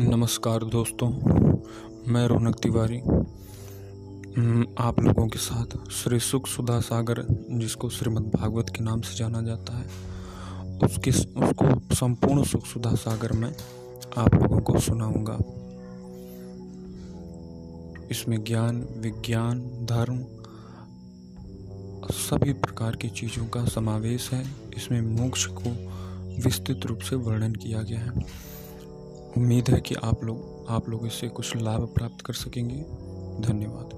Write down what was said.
नमस्कार दोस्तों, मैं रौनक तिवारी। आप लोगों के साथ श्री सुख सुधा सागर जिसको श्रीमद् भागवत के नाम से जाना जाता है, उसके उसको संपूर्ण सुख सुधा सागर में आप लोगों को सुनाऊँगा। इसमें ज्ञान, विज्ञान, धर्म, सभी प्रकार की चीज़ों का समावेश है। इसमें मोक्ष को विस्तृत रूप से वर्णन किया गया है। उम्मीद है कि आप लोग आप लोग इससे कुछ लाभ प्राप्त कर सकेंगे। धन्यवाद।